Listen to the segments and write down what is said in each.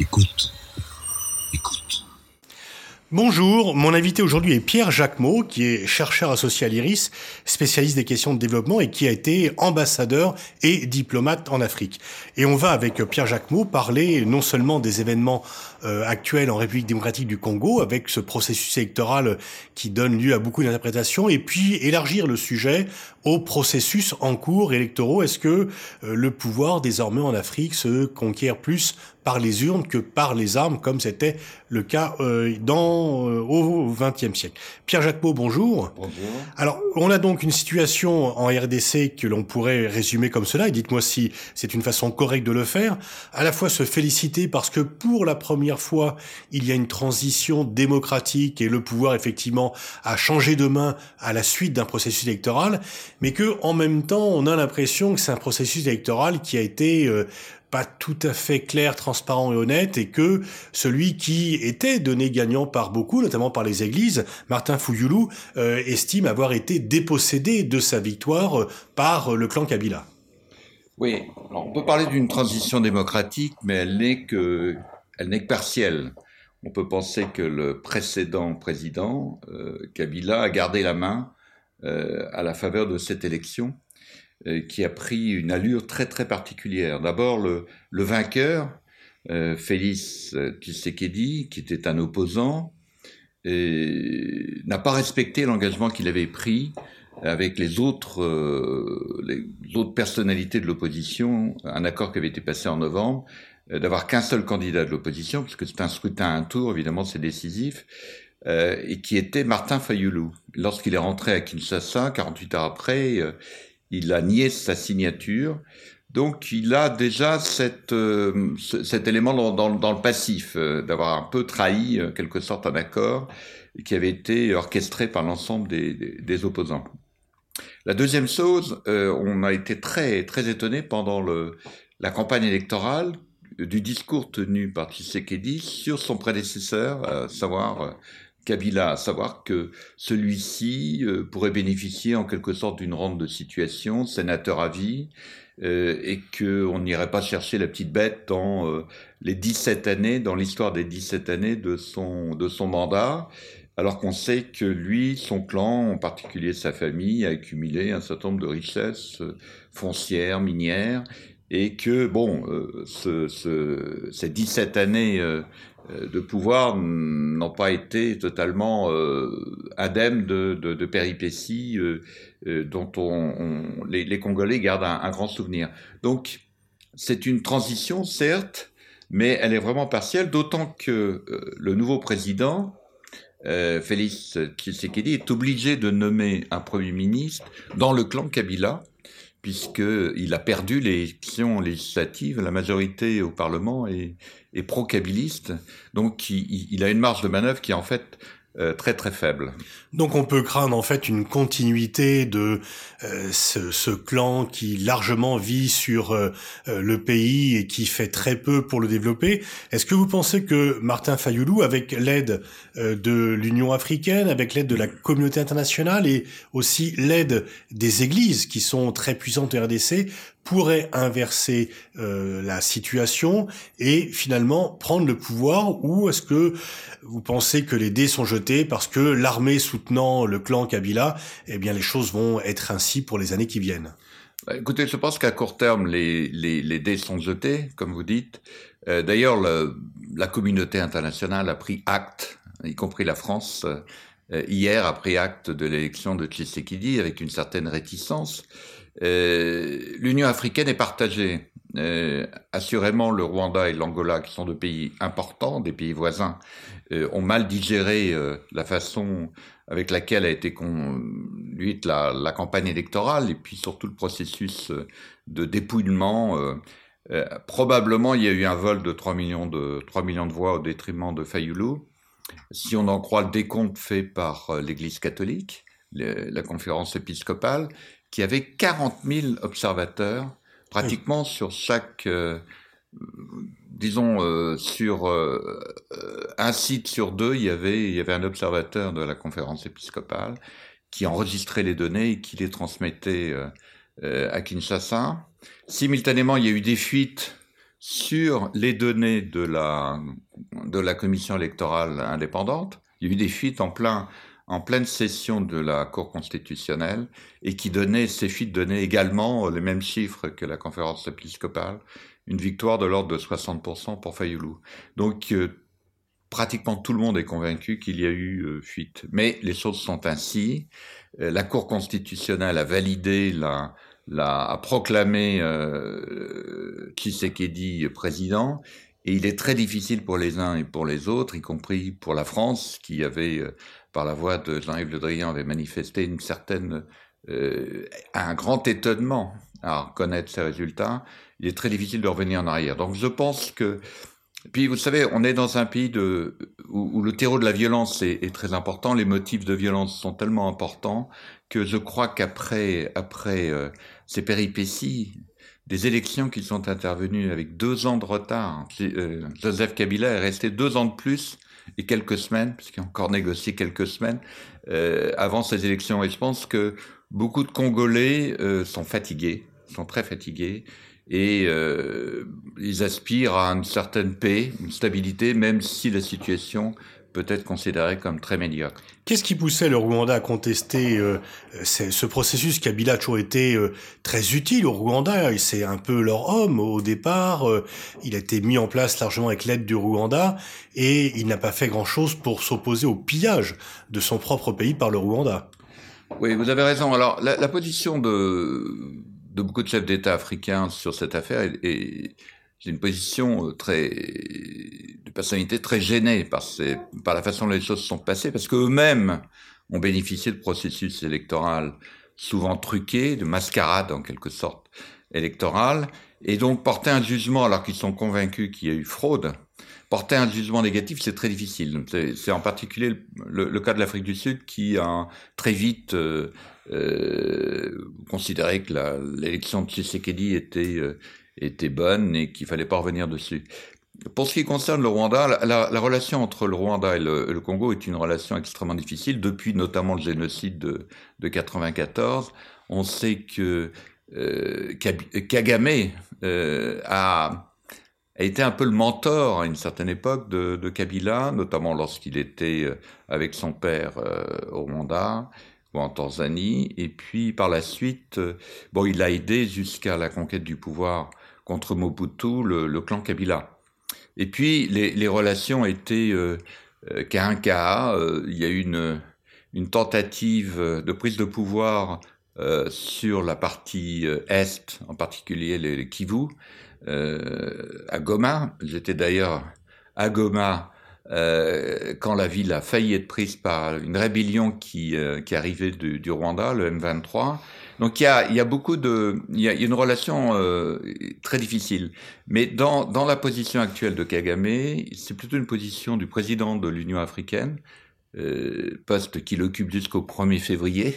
Écoute. Écoute. Bonjour, mon invité aujourd'hui est Pierre Jacquemot, qui est chercheur associé à l'IRIS, spécialiste des questions de développement et qui a été ambassadeur et diplomate en Afrique. Et on va avec Pierre Jacquemot parler non seulement des événements euh, actuels en République démocratique du Congo, avec ce processus électoral qui donne lieu à beaucoup d'interprétations, et puis élargir le sujet au processus en cours électoraux. Est-ce que euh, le pouvoir désormais en Afrique se conquiert plus par les urnes que par les armes, comme c'était le cas euh, dans euh, au XXe siècle? Pierre Jacquemot, bonjour. Bonjour. Alors, on a donc une situation en RDC que l'on pourrait résumer comme cela, et dites-moi si c'est une façon correcte de le faire. À la fois se féliciter parce que pour la première fois, il y a une transition démocratique et le pouvoir effectivement a changé de main à la suite d'un processus électoral, mais que en même temps, on a l'impression que c'est un processus électoral qui a été euh, pas tout à fait clair, transparent et honnête, et que celui qui était donné gagnant par beaucoup, notamment par les églises, Martin Fouyoulou, euh, estime avoir été dépossédé de sa victoire euh, par le clan Kabila. Oui, Alors, on peut parler d'une transition démocratique, mais elle n'est que, elle n'est que partielle. On peut penser que le précédent président, euh, Kabila, a gardé la main à la faveur de cette élection euh, qui a pris une allure très très particulière. D'abord, le, le vainqueur, euh, Félix Tshisekedi, qui était un opposant, n'a pas respecté l'engagement qu'il avait pris avec les autres, euh, les autres personnalités de l'opposition, un accord qui avait été passé en novembre, euh, d'avoir qu'un seul candidat de l'opposition, puisque c'est un scrutin à un tour, évidemment c'est décisif, euh, et qui était Martin Fayoulou. Lorsqu'il est rentré à Kinshasa, 48 heures après, euh, il a nié sa signature. Donc il a déjà cette, euh, cet élément dans, dans, dans le passif, euh, d'avoir un peu trahi, en quelque sorte, un accord qui avait été orchestré par l'ensemble des, des, des, opposants. La deuxième chose, on a été très très étonné pendant le, la campagne électorale du discours tenu par Tshisekedi sur son prédécesseur, à savoir Kabila, à savoir que celui-ci euh, pourrait bénéficier en quelque sorte d'une rente de situation, sénateur à vie, euh, et qu'on n'irait pas chercher la petite bête dans euh, les 17 années, dans l'histoire des 17 années de son, de son mandat, alors qu'on sait que lui, son clan, en particulier sa famille, a accumulé un certain nombre de richesses euh, foncières, minières, et que, bon, euh, ce, ce, ces 17 années euh, de pouvoir n'ont pas été totalement euh, indemnes de, péripéties euh, euh, dont on, on les, Congolais gardent un, un grand souvenir. Donc, c'est une transition, certes, mais elle est vraiment partielle, d'autant que euh, le nouveau président, euh, Félix Tshisekedi, est obligé de nommer un premier ministre dans le clan Kabila, puisqu'il a perdu l'élection législative, la majorité au Parlement est, est pro-kabiliste, donc il, il, a une marge de manœuvre qui en fait euh, très faible. Donc on peut craindre en fait une continuité de euh, ce, clan qui largement vit sur euh, le pays et qui fait très peu pour le développer. Est-ce que vous pensez que Martin Fayoulou, avec l'aide de l'Union africaine, avec l'aide de la communauté internationale et aussi l'aide des églises qui sont très puissantes au RDC, pourrait inverser euh, la situation et finalement prendre le pouvoir ou est-ce que vous pensez que les dés sont jetés parce que l'armée soutenant le clan Kabila, eh bien les choses vont être ainsi pour les années qui viennent? Bah, Écoutez, je pense qu'à court terme, les, les, dés sont jetés, comme vous dites. Euh, D'ailleurs, la communauté internationale a pris acte, y compris la France, euh, hier a pris acte de l'élection de Tshisekedi avec une certaine réticence. Euh, L'Union africaine est partagée. Euh, assurément, le Rwanda et l'Angola, qui sont deux pays importants, des pays voisins, euh, ont mal digéré la façon avec laquelle a été conduite la, campagne électorale et puis surtout le processus de dépouillement. probablement, il y a eu un vol de 3 millions de, 3 millions de voix au détriment de Fayoulou. Si on en croit le décompte fait par l'Église catholique, la conférence épiscopale, qui avait 40 000 observateurs, pratiquement oui. sur chaque, euh, disons, euh, sur euh, un site sur deux, il y, avait, il y avait un observateur de la conférence épiscopale qui enregistrait les données et qui les transmettait à Kinshasa. Simultanément, il y a eu des fuites sur les données de la, de la commission électorale indépendante. Il y a eu des fuites en plein en pleine session de la Cour constitutionnelle et qui donnait, ces fuites donnaient également les mêmes chiffres que la conférence épiscopale, une victoire de l'ordre de 60% pour Fayoulou. Donc, euh, pratiquement tout le monde est convaincu qu'il y a eu euh, fuite. Mais les choses sont ainsi. Euh, la Cour constitutionnelle a validé a proclamé euh, Tshisekedi président et il est très difficile pour les uns et pour les autres, y compris pour la France, qui avait par la voix de Jean-Yves Le Drian, avait manifesté une certaine, euh, un grand étonnement à reconnaître ces résultats. Il est très difficile de revenir en arrière. Donc je pense que, puis vous savez, on est dans un pays où, le terreau de la violence est, très important, les motifs de violence sont tellement importants que je crois qu'après après euh, ces péripéties, des élections qui sont intervenues avec deux ans de retard, euh, Joseph Kabila est resté deux ans de plus et quelques semaines, puisqu'il a encore négocié quelques semaines euh, avant ces élections. Et je pense que beaucoup de Congolais euh, sont fatigués, sont très fatigués, et euh, ils aspirent à une certaine paix, une stabilité, même si la situation peut être considéré comme très médiocre. Qu'est-ce qui poussait le Rwanda à contester euh, ce processus Kabila a toujours été euh, très utile au Rwanda? C'est un peu leur homme au départ. Euh, il a été mis en place largement avec l'aide du Rwanda et il n'a pas fait grand-chose pour s'opposer au pillage de son propre pays par le Rwanda. Oui, vous avez raison. Alors, la, la position de, de beaucoup de chefs d'État africains sur cette affaire est, est une position très de personnalité très gênée par, ces, par la façon dont les choses sont passées, parce qu'eux-mêmes ont bénéficié de processus électoral souvent truqués, de mascarade en quelque sorte électorale, et donc porter un jugement alors qu'ils sont convaincus qu'il y a eu fraude, porter un jugement négatif, c'est très difficile. C'est en particulier le, cas de l'Afrique du Sud qui a très vite euh, euh, considéré que l'élection de Tshisekedi était, euh, était bonne et qu'il fallait pas revenir dessus. Pour ce qui concerne le Rwanda, la, la, relation entre le Rwanda et le, Congo est une relation extrêmement difficile depuis notamment le génocide de, de 94. On sait que euh, Kagame euh, a, a, été un peu le mentor à une certaine époque de, Kabila, notamment lorsqu'il était euh, avec son père au Rwanda ou en Tanzanie. Et puis par la suite, bon, il a aidé jusqu'à la conquête du pouvoir contre Mobutu, le, clan Kabila. Et puis les, relations étaient euh, euh, cas cas. Euh, il y a eu une, tentative de prise de pouvoir euh, sur la partie est, en particulier les, les Kivu, à Goma. J'étais d'ailleurs à Goma quand la ville a failli être prise par une rébellion qui, qui arrivait du, du Rwanda, le M23. Donc il y a, y a beaucoup de, il y a, une relation euh, très difficile. Mais dans, dans la position actuelle de Kagame, c'est plutôt une position du président de l'Union africaine, euh, poste qu'il occupe jusqu'au 1er février.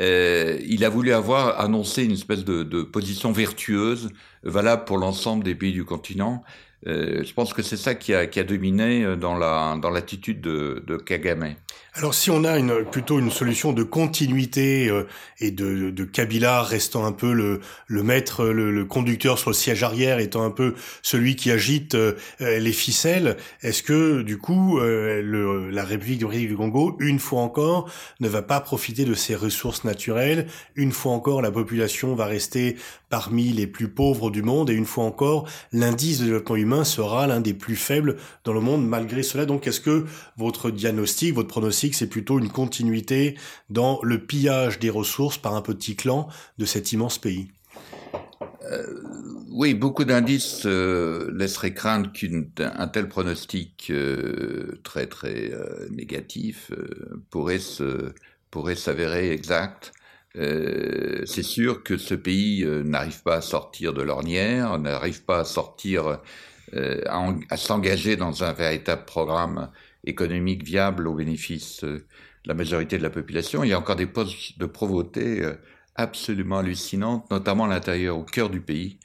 Euh, il a voulu avoir annoncé une espèce de, de position vertueuse, valable pour l'ensemble des pays du continent. Euh, je pense que c'est ça qui a, dominé dans la dans l'attitude de, de Kagame. Alors si on a une, plutôt une solution de continuité euh, et de, de, Kabila restant un peu le, le maître, le, le, conducteur sur le siège arrière, étant un peu celui qui agite euh, les ficelles, est-ce que du coup euh, le, la République du Congo, une fois encore, ne va pas profiter de ses ressources naturelles Une fois encore, la population va rester parmi les plus pauvres du monde et une fois encore, l'indice de développement humain sera l'un des plus faibles dans le monde malgré cela. Donc est-ce que votre diagnostic, votre pronostic c'est plutôt une continuité dans le pillage des ressources par un petit clan de cet immense pays. Euh, oui, beaucoup d'indices euh, laisseraient craindre qu'un tel pronostic euh, très très négatif pourrait se pourrait s'avérer exact. C'est sûr que ce pays n'arrive pas à sortir de l'ornière, n'arrive pas à sortir, à s'engager dans un véritable programme économique viable au bénéfice euh, de la majorité de la population. Il y a encore des postes de pauvreté euh, absolument hallucinantes, notamment à l'intérieur, au cœur du pays,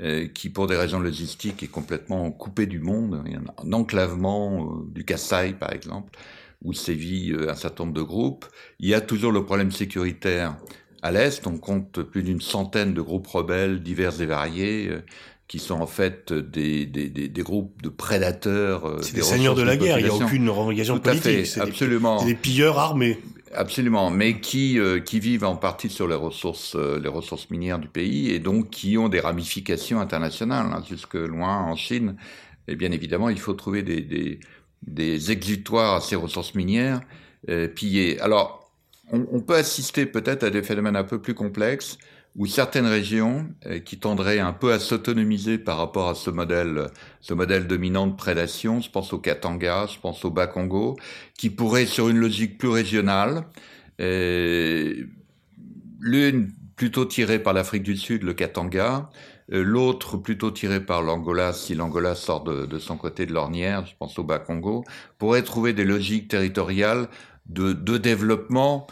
euh, qui, pour des raisons logistiques, est complètement coupé du monde. Il y a un enclavement du Kassai, par exemple, où sévit un certain nombre de groupes. Il y a toujours le problème sécuritaire à l'Est. On compte plus d'une centaine de groupes rebelles divers et variés. Qui sont en fait des, des, des, des groupes de prédateurs. C'est des, seigneurs de la guerre, il n'y a aucune revendication politique. C'est absolument. Des, des pilleurs armés. Absolument, mais qui qui vivent en partie sur les ressources les ressources minières du pays et donc qui ont des ramifications internationales hein, jusque loin en Chine. Et bien évidemment, il faut trouver des, des, des exutoires à ces ressources minières euh, pillées. Alors, on, on peut assister peut-être à des phénomènes un peu plus complexes où certaines régions euh, qui tendraient un peu à s'autonomiser par rapport à ce modèle, ce modèle dominant de prédation, je pense au Katanga, je pense au Bas-Congo, qui pourraient, sur une logique plus régionale, euh, l'une plutôt tirée par l'Afrique du Sud, le Katanga, euh, l'autre plutôt tirée par l'Angola, si l'Angola sort de, son côté de l'ornière, je pense au Bas-Congo, pourrait trouver des logiques territoriales de, développement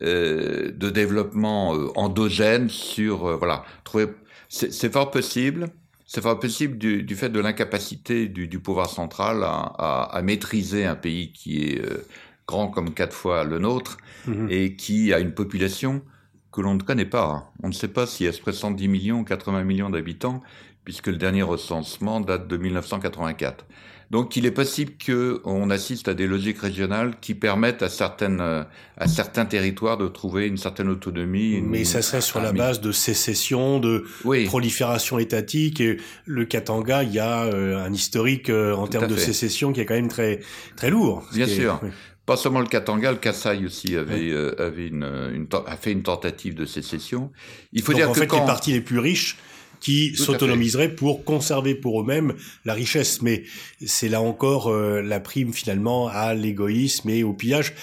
de développement euh, endogène sur euh, voilà trouver c'est fort possible c'est fort possible du, du, fait de l'incapacité du, du, pouvoir central à, à, à, maîtriser un pays qui est euh, grand comme quatre fois le nôtre mmh. et qui a une population que l'on ne connaît pas. On ne sait pas s'il y a 70 millions, 80 millions d'habitants, puisque le dernier recensement date de 1984. Donc il est possible qu'on assiste à des logiques régionales qui permettent à, certaines, à certains territoires de trouver une certaine autonomie. Une, Mais ça serait sur la base de sécession, de oui. prolifération étatique. Et le Katanga, il y a euh, un historique euh, en termes de sécession qui est quand même très, très lourd. Bien sûr. Oui. Pas seulement le Katanga, le Kassai aussi avait, oui. euh, avait une, une, a fait une tentative de sécession. Il faut Donc dire en que fait, quand... les partis les plus riches qui s'autonomiseraient pour conserver pour eux-mêmes la richesse. Mais c'est là encore euh, la prime finalement à l'égoïsme et au pillage.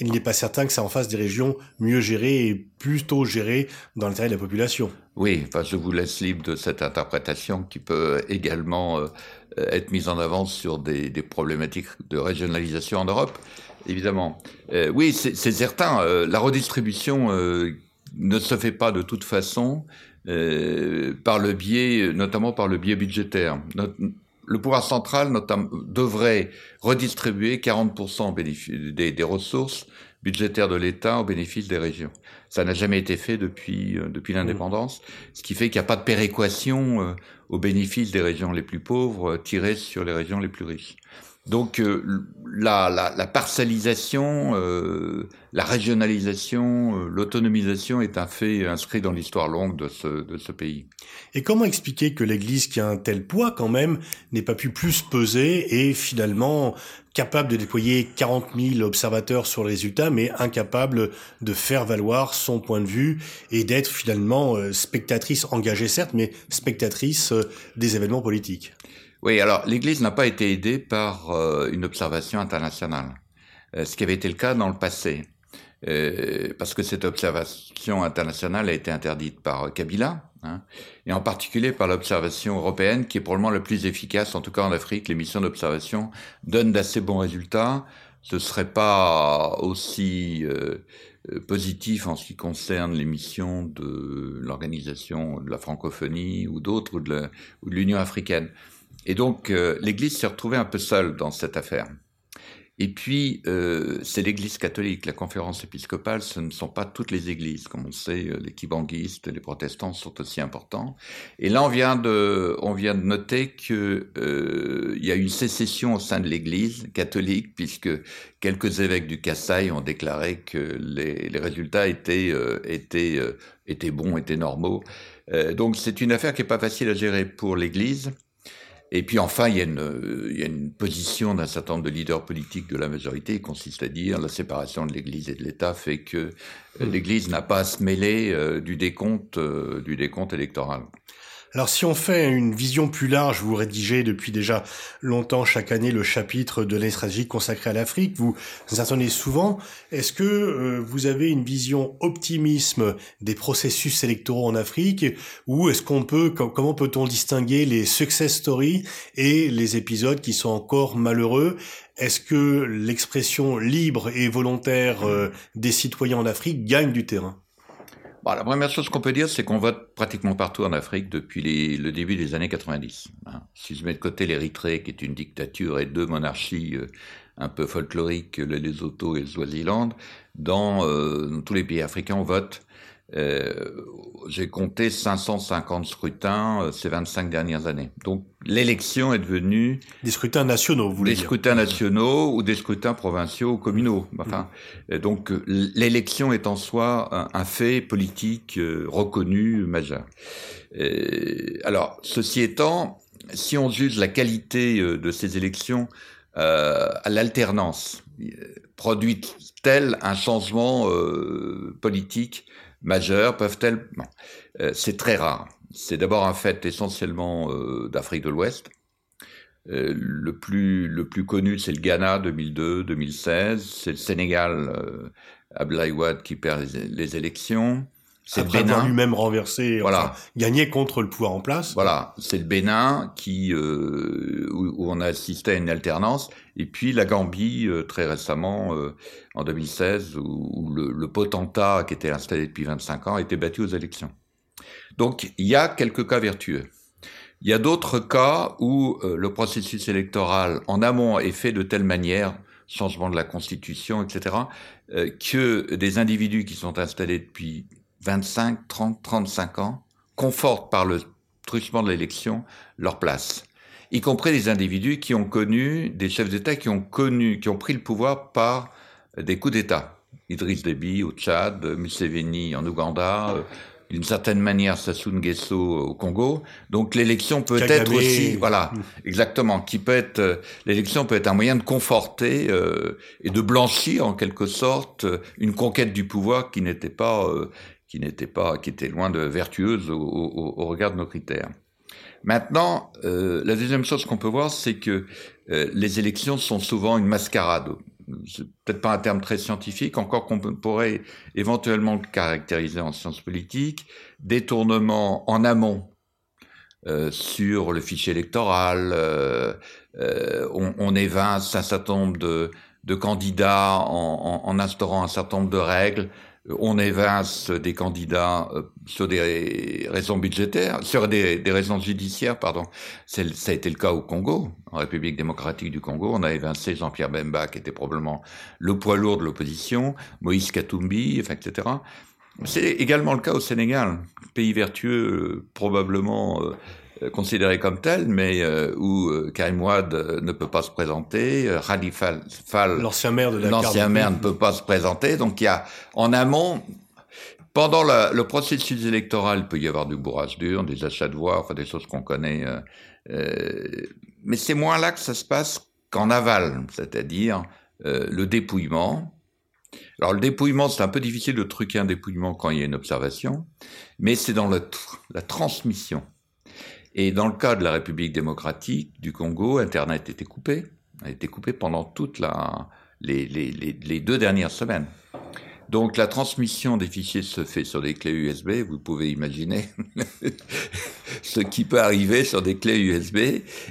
Il n'est pas certain que ça en fasse des régions mieux gérées et plutôt gérées dans l'intérêt de la population. Oui, enfin, je vous laisse libre de cette interprétation qui peut également euh, être mise en avant sur des, des, problématiques de régionalisation en Europe, évidemment. Euh, oui, c'est certain, euh, la redistribution euh, ne se fait pas de toute façon euh, par le biais, notamment par le biais budgétaire. Le pouvoir central notamment, devrait redistribuer 40% des, des, ressources budgétaires de l'État au bénéfice des régions. Ça n'a jamais été fait depuis, euh, depuis l'indépendance, ce qui fait qu'il n'y a pas de péréquation euh, au bénéfice des régions les plus pauvres tirées sur les régions les plus riches. Donc euh, la, la, la, euh, la régionalisation, euh, l'autonomisation est un fait inscrit dans l'histoire longue de ce, de ce pays. Et comment expliquer que l'Église, qui a un tel poids quand même, n'ait pas pu plus peser et finalement capable de déployer 40 000 observateurs sur le résultat, mais incapable de faire valoir son point de vue et d'être finalement spectatrice engagée certes, mais spectatrice des événements politiques? Oui, alors l'Église n'a pas été aidée par euh, une observation internationale, euh, ce qui avait été le cas dans le passé, euh, parce que cette observation internationale a été interdite par Kabila, hein, et en particulier par l'observation européenne, qui est probablement la plus efficace, en tout cas en Afrique, les missions d'observation donnent d'assez bons résultats. Ce serait pas aussi positif en ce qui concerne les missions de l'organisation de la francophonie ou d'autres, ou de l'Union africaine. Et donc, euh, l'Église s'est retrouvée un peu seule dans cette affaire. Et puis, euh, c'est l'Église catholique, la conférence épiscopale, ce ne sont pas toutes les églises. Comme on sait, euh, les kibanguistes, les protestants sont aussi importants. Et là, on vient de, on vient de noter qu'il euh, y a une sécession au sein de l'Église catholique, puisque quelques évêques du Kassai ont déclaré que les, les résultats étaient, euh, étaient, euh, étaient bons, étaient normaux. donc, c'est une affaire qui n'est pas facile à gérer pour l'Église. Et puis enfin, il y a une, il y a une position d'un certain nombre de leaders politiques de la majorité qui consiste à dire la séparation de l'Église et de l'État fait que mmh. l'Église n'a pas à se mêler euh, du décompte, euh, du décompte électoral. Alors si on fait une vision plus large, vous rédigez depuis déjà longtemps chaque année le chapitre de stratégie consacré à l'Afrique, vous, vous attendez souvent, est-ce que euh, vous avez une vision optimisme des processus électoraux en Afrique ou est-ce qu'on peut, comment peut-on distinguer les success stories et les épisodes qui sont encore malheureux? Est-ce que l'expression libre et volontaire euh, des citoyens en Afrique gagne du terrain? Bon, la première chose qu'on peut dire, c'est qu'on vote pratiquement partout en Afrique depuis le début des années 90. Hein. Si je mets de côté l'Érythrée, qui est une dictature et deux monarchies euh, un peu folkloriques, le Lesotho et le Swaziland, dans, euh, dans, tous les pays africains, on vote. Euh, j'ai compté 550 scrutins euh, ces 25 dernières années. Donc l'élection est devenue des scrutins nationaux, vous voulez des scrutins nationaux ou des scrutins provinciaux ou communaux. Enfin, donc l'élection est en soi un, fait politique reconnu majeur. alors, ceci étant, si on juge la qualité de ces élections à l'alternance, produit-elle un changement euh, politique majeur Peuvent-elles euh, C'est très rare. C'est d'abord un fait essentiellement euh, d'Afrique de l'Ouest. le plus le plus connu, c'est le Ghana 2002-2016. C'est le Sénégal, Abdoulaye Wade qui perd les élections. C'est Après avoir lui-même renversé, voilà. gagné contre le pouvoir en place. Voilà, c'est le Bénin qui euh, où, on a assisté à une alternance, et puis la Gambie euh, très récemment euh, en 2016 où, le, le, potentat qui était installé depuis 25 ans a été battu aux élections. Donc il y a quelques cas vertueux. Il y a d'autres cas où euh, le processus électoral en amont est fait de telle manière, changement de la constitution, etc., euh, que des individus qui sont installés depuis 25, 30, 35 ans, confortent par le truchement de l'élection leur place, y compris des individus qui ont connu, des chefs d'État qui ont connu, qui ont pris le pouvoir par des coups d'État. Idriss Déby au Tchad, Museveni en Ouganda, euh, d'une certaine manière Sassou Nguesso au Congo. Donc l'élection peut être aussi, voilà, exactement, qui peut être, euh, l'élection peut être un moyen de conforter euh, et de blanchir en quelque sorte une conquête du pouvoir qui n'était pas qui pas, qui était loin de vertueuse au, regard de nos critères. Maintenant, euh, la deuxième chose qu'on peut voir, c'est que euh, les élections sont souvent une mascarade. C'est peut-être pas un terme très scientifique, encore qu'on pourrait éventuellement le caractériser en sciences politiques, détournement en amont euh, sur le fichier électoral, on, évince un certain nombre de, candidats en, instaurant un certain nombre de règles on évince des candidats euh, sur des raisons budgétaires, sur des, raisons judiciaires, pardon. Ça a été le cas au Congo, en République démocratique du Congo. On a évincé Jean-Pierre Bemba, qui était probablement le poids lourd de l'opposition, Moïse Katumbi, etc. C'est également le cas au Sénégal, pays vertueux, euh, probablement euh, euh, considéré comme tel, mais euh, où euh, Karim Wade ne peut pas se présenter, Fall, l'ancien maire de l'ancien maire ne peut pas se présenter. Donc il y a en amont, pendant le processus électoral, il peut y avoir du bourrage dur, des achats de voix, enfin des choses qu'on connaît. mais c'est moins là que ça se passe qu'en aval, c'est-à-dire le dépouillement. Alors le dépouillement, c'est un peu difficile de truquer un dépouillement quand il y a une observation, mais c'est dans la transmission et dans le cas de la République démocratique du Congo, Internet était coupé, a été coupé pendant toutes les, les, deux dernières semaines. Donc la transmission des fichiers se fait sur des clés USB, vous pouvez imaginer ce qui peut arriver sur des clés USB.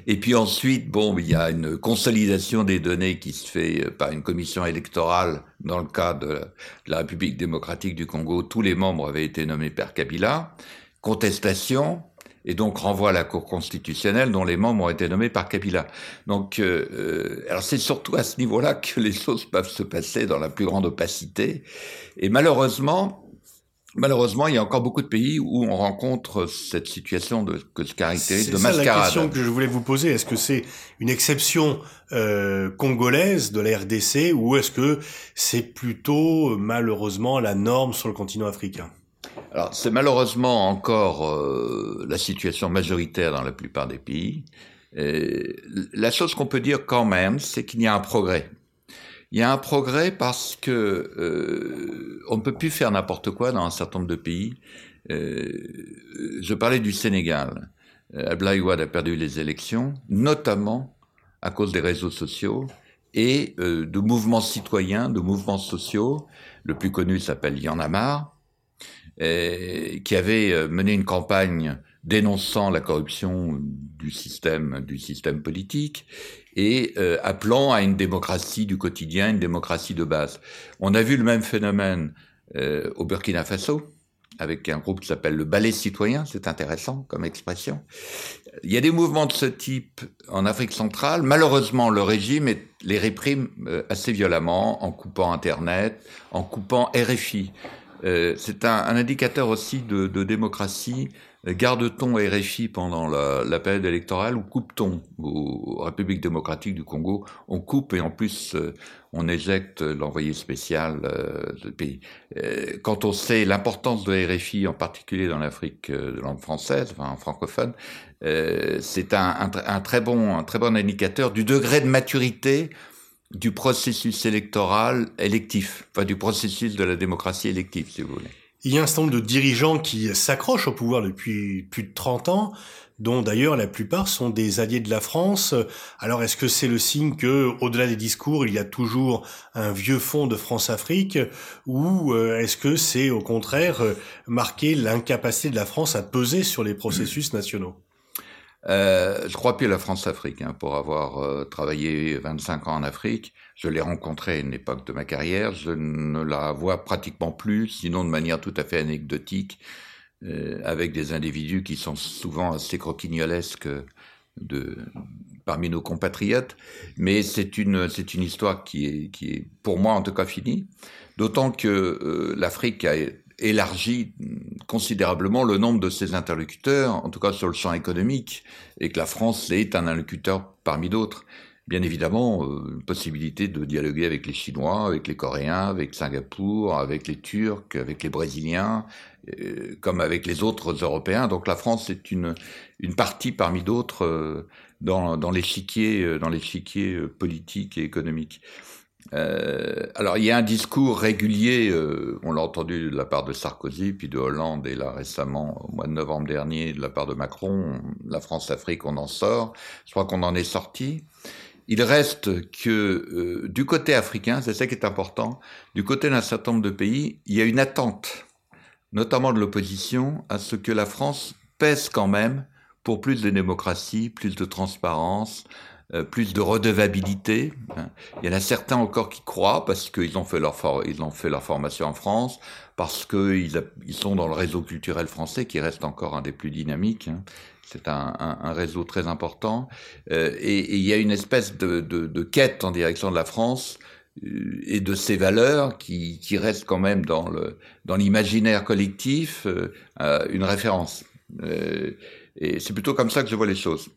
Et puis ensuite, bon, il y a une consolidation des données qui se fait par une commission électorale dans le cas de la République démocratique du Congo. Tous les membres avaient été nommés par Kabila. Contestation, et donc renvoie à la Cour constitutionnelle dont les membres ont été nommés par Kabila. Donc, euh, euh, alors c'est surtout à ce niveau-là que les choses peuvent se passer dans la plus grande opacité. Et malheureusement, Malheureusement, il y a encore beaucoup de pays où on rencontre cette situation de, que se caractérise de mascarade. C'est la question que je voulais vous poser. Est-ce que c'est une exception euh, congolaise de la RDC ou est-ce que c'est plutôt malheureusement la norme sur le continent africain? Alors, c'est malheureusement encore euh, la situation majoritaire dans la plupart des pays. Et la chose qu'on peut dire quand même, c'est qu'il y a un progrès. Il y a un progrès parce que euh, on ne peut plus faire n'importe quoi dans un certain nombre de pays. Euh, je parlais du Sénégal. Abdoulaye Wade a perdu les élections, notamment à cause des réseaux sociaux et de mouvements citoyens, de mouvements sociaux. Le plus connu s'appelle Yann Amar, euh, qui avait euh, mené une campagne dénonçant la corruption du système du système politique et euh, appelant à une démocratie du quotidien, une démocratie de base. On a vu le même phénomène au Burkina Faso avec un groupe qui s'appelle le Ballet citoyen, c'est intéressant comme expression. Il y a des mouvements de ce type en Afrique centrale. Malheureusement, le régime les réprime assez violemment en coupant Internet, en coupant RFI. Euh, c'est un, un, indicateur aussi de, de démocratie. Garde-t-on RFI pendant la, la, période électorale ou coupe-t-on aux République démocratique du Congo On coupe et en plus euh, on éjecte l'envoyé spécial euh, du pays. Euh, quand on sait l'importance de RFI, en particulier dans l'Afrique de langue française, enfin francophone, c'est un, un, un, bon, un très bon indicateur du degré de maturité du processus électoral électif, enfin du processus de la démocratie élective, si vous voulez. Il y a un certain nombre de dirigeants qui s'accrochent au pouvoir depuis plus de 30 ans, dont d'ailleurs la plupart sont des alliés de la France. Alors est-ce que c'est le signe que, au-delà des discours, il y a toujours un vieux fond de France-Afrique, ou euh, est-ce que c'est au contraire euh, marquer l'incapacité de la France à peser sur les processus nationaux? Euh, je crois plus à la France-Afrique hein, pour avoir euh, travaillé 25 ans en Afrique. Je l'ai rencontrée à une époque de ma carrière. Je ne la vois pratiquement plus, sinon de manière tout à fait anecdotique, euh, avec des individus qui sont souvent assez croquignolesques de, parmi nos compatriotes. Mais c'est une, c'est une histoire qui est, qui est, pour moi en tout cas, finie. D'autant que euh, l'Afrique a élargi considérablement le nombre de ses interlocuteurs, en tout cas sur le champ économique, et que la France est un interlocuteur parmi d'autres. Bien évidemment, euh, possibilité de dialoguer avec les Chinois, avec les Coréens, avec Singapour, avec les Turcs, avec les Brésiliens, euh, comme avec les autres Européens. Donc la France est une, une partie parmi d'autres euh, dans, dans l'échiquier dans l'échiquier politique et économique. Euh, alors il y a un discours régulier, euh, on l'a entendu de la part de Sarkozy, puis de Hollande, et là récemment, au mois de novembre dernier, de la part de Macron, la France-Afrique, on en sort, je crois qu'on en est sorti. Il reste que euh, du côté africain, c'est ça qui est important, du côté d'un certain nombre de pays, il y a une attente, notamment de l'opposition, à ce que la France pèse quand même pour plus de démocratie, plus de transparence, plus de redevabilité. Hein. Il y en a certains encore qui croient parce qu'ils ont fait leur ils ont fait leur formation en France, parce qu'ils ils sont dans le réseau culturel français qui reste encore un des plus dynamiques. Hein. C'est un, un, un, réseau très important euh, et, et, il y a une espèce de, de, de, quête en direction de la France euh, et de ses valeurs qui, qui restent quand même dans le dans l'imaginaire collectif euh, une référence. Euh, et c'est plutôt comme ça que je vois les choses.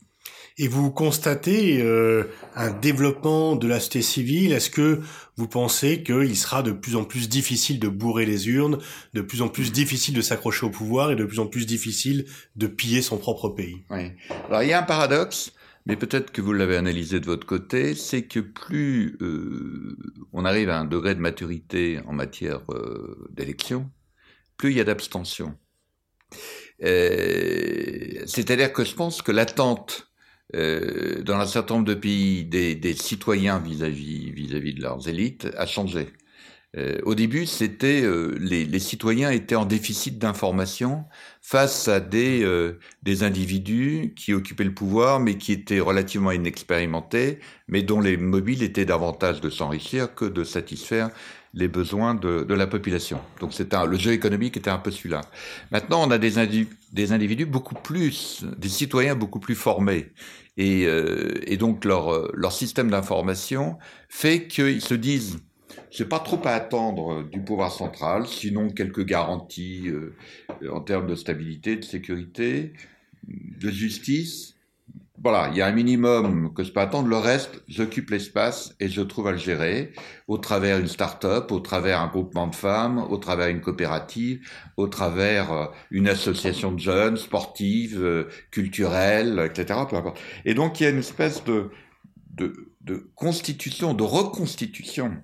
Et vous constatez euh, un développement de la société civile. Est-ce que vous pensez qu'il sera de plus en plus difficile de bourrer les urnes, de plus en plus difficile de s'accrocher au pouvoir et de plus en plus difficile de piller son propre pays? Oui. Alors il y a un paradoxe, mais peut-être que vous l'avez analysé de votre côté, c'est que plus euh, on arrive à un degré de maturité en matière euh, d'élection, plus il y a d'abstention. C'est-à-dire que je pense que l'attente euh, dans un certain nombre de pays des, des citoyens vis-à-vis vis-à-vis de leurs élites a changé. Euh, au début, c'était euh, les, les, citoyens étaient en déficit d'information face à des euh, des individus qui occupaient le pouvoir, mais qui étaient relativement inexpérimentés, mais dont les mobiles étaient davantage de s'enrichir que de satisfaire les besoins de, la population. Donc c'est un le jeu économique était un peu celui-là. Maintenant, on a des, des individus beaucoup plus, des citoyens beaucoup plus formés, et, euh, et donc leur leur système d'information fait qu'ils se disent c'est pas trop à attendre du pouvoir central, sinon quelques garanties euh, en termes de stabilité, de sécurité, de justice. Voilà, il y a un minimum que je peux attendre. Le reste, j'occupe l'espace et je trouve à le gérer au travers une start-up, au travers un groupement de femmes, au travers une coopérative, au travers euh, une association de jeunes, sportive, euh, culturelle, etc. Et donc il y a une espèce de, de, de constitution, de reconstitution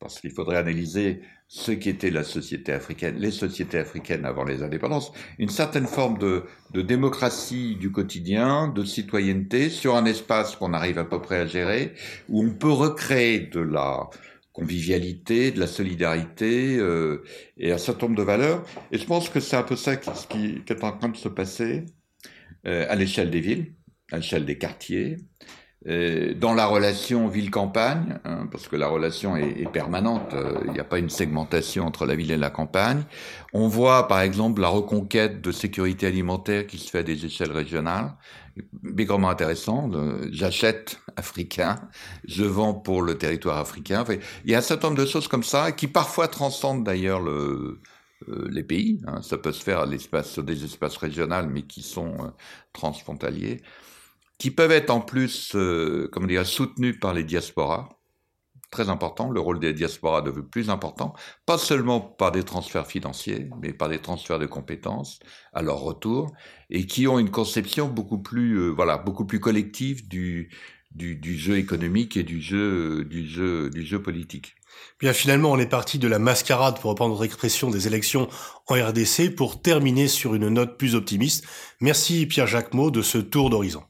parce qu'il faudrait analyser ce qu'était la société africaine, les sociétés africaines avant les indépendances, une certaine forme de, de démocratie du quotidien, de citoyenneté sur un espace qu'on arrive à peu près à gérer, où on peut recréer de la convivialité, de la solidarité euh, et un certain nombre de valeurs. Et je pense que c'est un peu ça qui, qui, qui, est en train de se passer euh, à l'échelle des villes, à l'échelle des quartiers, dans la relation ville-campagne, hein, parce que la relation est, est permanente, euh, il n'y a pas une segmentation entre la ville et la campagne. On voit par exemple la reconquête de sécurité alimentaire qui se fait à des échelles régionales, bigrement intéressant. J'achète africain, je vends pour le territoire africain. Il y a un certain nombre de choses comme ça qui parfois transcendent d'ailleurs le, les pays. Hein. Ça peut se faire à l'espace, sur des espaces régionaux, mais qui sont transfrontaliers, qui peuvent être en plus, comment dire, soutenus par les diasporas très important. Le rôle des diasporas devenu plus important, pas seulement par des transferts financiers, mais par des transferts de compétences à leur retour, et qui ont une conception beaucoup plus, euh, voilà, beaucoup plus collective du, du, du, jeu économique et du jeu, du jeu, du jeu politique. Bien finalement, on est parti de la mascarade, pour reprendre votre expression, des élections en RDC pour terminer sur une note plus optimiste. Merci Pierre Jacquemot de ce tour d'horizon.